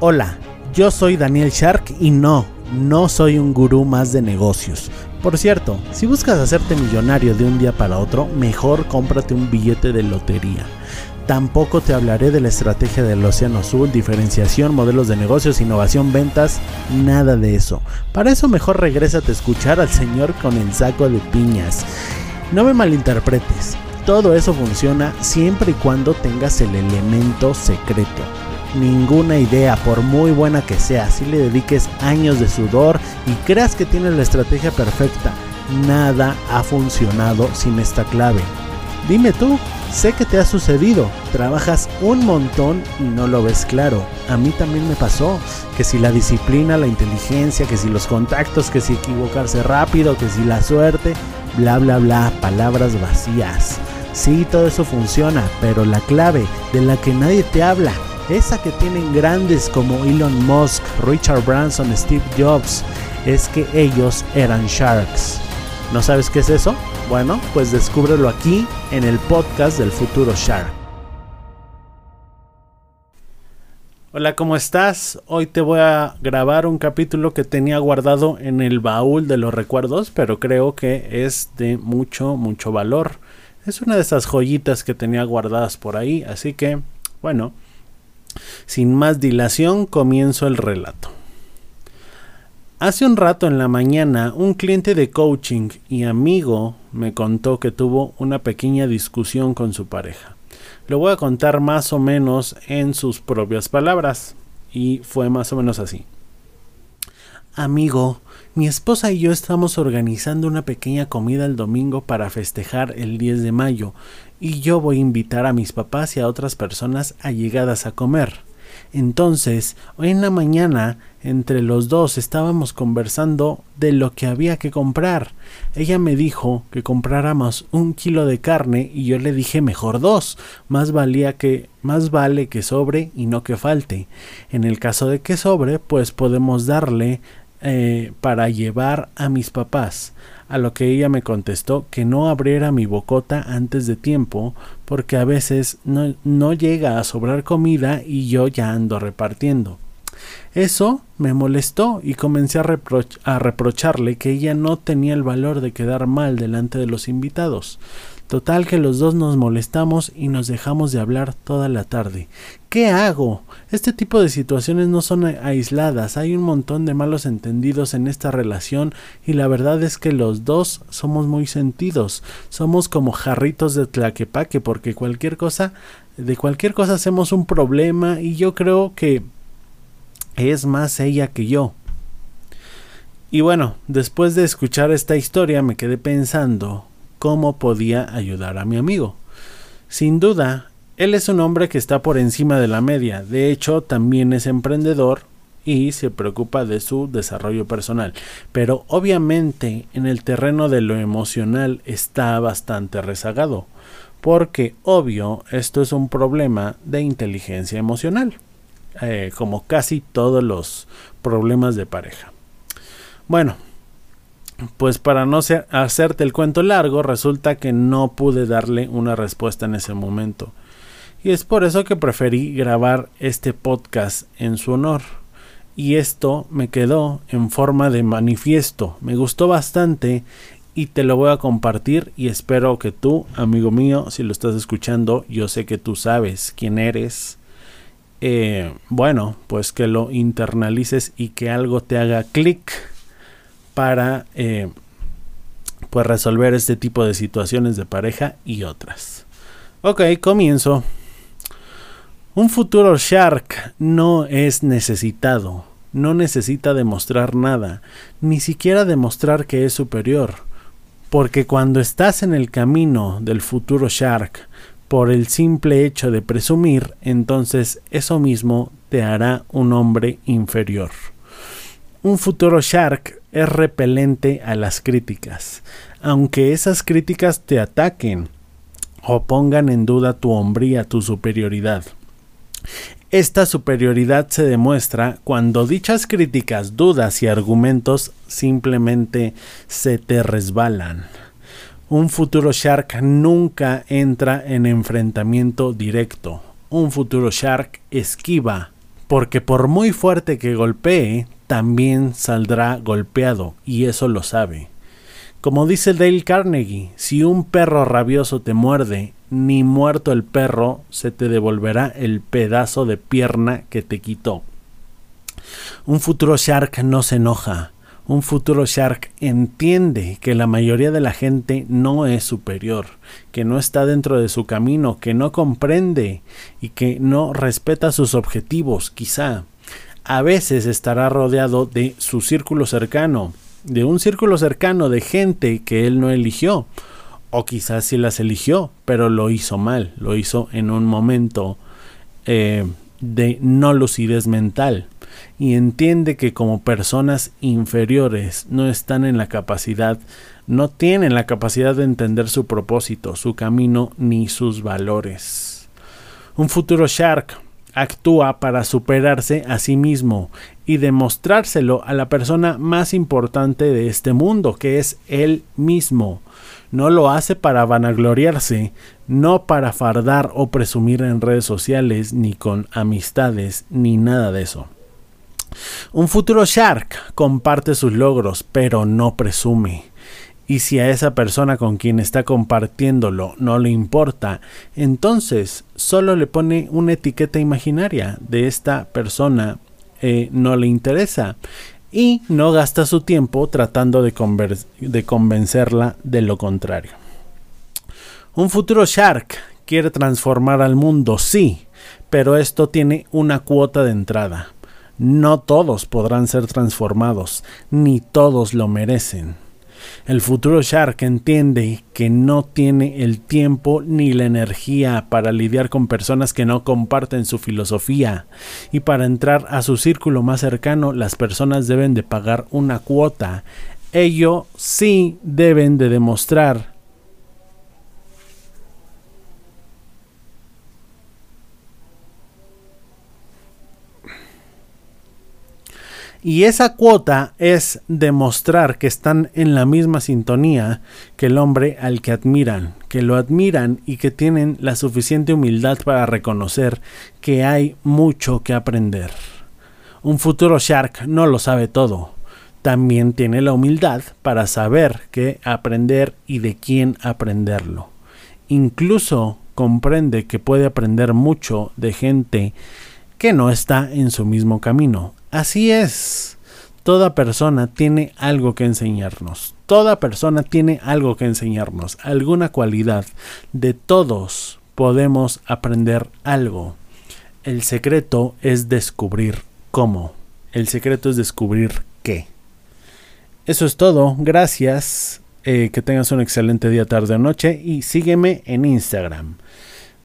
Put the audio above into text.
Hola, yo soy Daniel Shark y no, no soy un gurú más de negocios. Por cierto, si buscas hacerte millonario de un día para otro, mejor cómprate un billete de lotería. Tampoco te hablaré de la estrategia del Océano Azul, diferenciación, modelos de negocios, innovación, ventas, nada de eso. Para eso mejor regrésate a escuchar al señor con el saco de piñas. No me malinterpretes, todo eso funciona siempre y cuando tengas el elemento secreto. Ninguna idea, por muy buena que sea, si le dediques años de sudor y creas que tienes la estrategia perfecta, nada ha funcionado sin esta clave. Dime tú, sé que te ha sucedido, trabajas un montón y no lo ves claro. A mí también me pasó, que si la disciplina, la inteligencia, que si los contactos, que si equivocarse rápido, que si la suerte, bla bla bla, palabras vacías. Sí, todo eso funciona, pero la clave de la que nadie te habla, esa que tienen grandes como Elon Musk, Richard Branson, Steve Jobs, es que ellos eran sharks. ¿No sabes qué es eso? Bueno, pues descúbrelo aquí en el podcast del futuro Shark. Hola, ¿cómo estás? Hoy te voy a grabar un capítulo que tenía guardado en el baúl de los recuerdos, pero creo que es de mucho, mucho valor. Es una de esas joyitas que tenía guardadas por ahí, así que, bueno, sin más dilación comienzo el relato. Hace un rato en la mañana un cliente de coaching y amigo me contó que tuvo una pequeña discusión con su pareja. Lo voy a contar más o menos en sus propias palabras y fue más o menos así. Amigo, mi esposa y yo estamos organizando una pequeña comida el domingo para festejar el 10 de mayo y yo voy a invitar a mis papás y a otras personas allegadas a comer. Entonces, hoy en la mañana, entre los dos estábamos conversando de lo que había que comprar. Ella me dijo que compráramos un kilo de carne y yo le dije mejor dos. Más valía que más vale que sobre y no que falte. En el caso de que sobre, pues podemos darle eh, para llevar a mis papás, a lo que ella me contestó que no abriera mi bocota antes de tiempo, porque a veces no, llega a sobrar comida y yo ya ando repartiendo. Eso me molestó y comencé a, reprocharle que ella no tenía el valor de quedar mal delante de los invitados. Total que los dos nos molestamos y nos dejamos de hablar toda la tarde. ¿Qué hago? Este tipo de situaciones no son aisladas, hay un montón de malos entendidos en esta relación y la verdad es que los dos somos muy sentidos, somos como jarritos de tlaquepaque porque cualquier cosa, de cualquier cosa hacemos un problema y yo creo que es más ella que yo. Y bueno, después de escuchar esta historia me quedé pensando cómo podía ayudar a mi amigo. Sin duda, él es un hombre que está por encima de la media, de hecho también es emprendedor y se preocupa de su desarrollo personal, pero obviamente en el terreno de lo emocional está bastante rezagado, porque obvio esto es un problema de inteligencia emocional, eh, como casi todos los problemas de pareja. Bueno, pues para no hacerte el cuento largo, resulta que no pude darle una respuesta en ese momento. Y es por eso que preferí grabar este podcast en su honor. Y esto me quedó en forma de manifiesto. Me gustó bastante y te lo voy a compartir y espero que tú, amigo mío, si lo estás escuchando, yo sé que tú sabes quién eres. Eh, bueno, pues que lo internalices y que algo te haga clic para eh, pues resolver este tipo de situaciones de pareja y otras. Ok, comienzo. Un futuro Shark no es necesitado, no necesita demostrar nada, ni siquiera demostrar que es superior, porque cuando estás en el camino del futuro Shark, por el simple hecho de presumir, entonces eso mismo te hará un hombre inferior. Un futuro Shark es repelente a las críticas, aunque esas críticas te ataquen o pongan en duda tu hombría, tu superioridad. Esta superioridad se demuestra cuando dichas críticas, dudas y argumentos simplemente se te resbalan. Un futuro Shark nunca entra en enfrentamiento directo. Un futuro Shark esquiva porque por muy fuerte que golpee, también saldrá golpeado, y eso lo sabe. Como dice Dale Carnegie, si un perro rabioso te muerde, ni muerto el perro se te devolverá el pedazo de pierna que te quitó. Un futuro Shark no se enoja. Un futuro Shark entiende que la mayoría de la gente no es superior, que no está dentro de su camino, que no comprende y que no respeta sus objetivos, quizá. A veces estará rodeado de su círculo cercano, de un círculo cercano de gente que él no eligió, o quizás sí las eligió, pero lo hizo mal, lo hizo en un momento eh, de no lucidez mental y entiende que como personas inferiores no están en la capacidad, no tienen la capacidad de entender su propósito, su camino ni sus valores. Un futuro Shark actúa para superarse a sí mismo y demostrárselo a la persona más importante de este mundo, que es él mismo. No lo hace para vanagloriarse, no para fardar o presumir en redes sociales, ni con amistades, ni nada de eso. Un futuro Shark comparte sus logros, pero no presume. Y si a esa persona con quien está compartiéndolo no le importa, entonces solo le pone una etiqueta imaginaria de esta persona eh, no le interesa y no gasta su tiempo tratando de, de convencerla de lo contrario. Un futuro Shark quiere transformar al mundo, sí, pero esto tiene una cuota de entrada. No todos podrán ser transformados, ni todos lo merecen. El futuro Shark entiende que no tiene el tiempo ni la energía para lidiar con personas que no comparten su filosofía y para entrar a su círculo más cercano las personas deben de pagar una cuota. Ello sí deben de demostrar Y esa cuota es demostrar que están en la misma sintonía que el hombre al que admiran, que lo admiran y que tienen la suficiente humildad para reconocer que hay mucho que aprender. Un futuro Shark no lo sabe todo. También tiene la humildad para saber qué aprender y de quién aprenderlo. Incluso comprende que puede aprender mucho de gente que no está en su mismo camino Así es. Toda persona tiene algo que enseñarnos. Toda persona tiene algo que enseñarnos, alguna cualidad. De todos podemos aprender algo. El secreto es descubrir cómo. El secreto es descubrir qué. Eso es todo. Gracias. Eh, que tengas un excelente día, tarde o noche. Y sígueme en Instagram.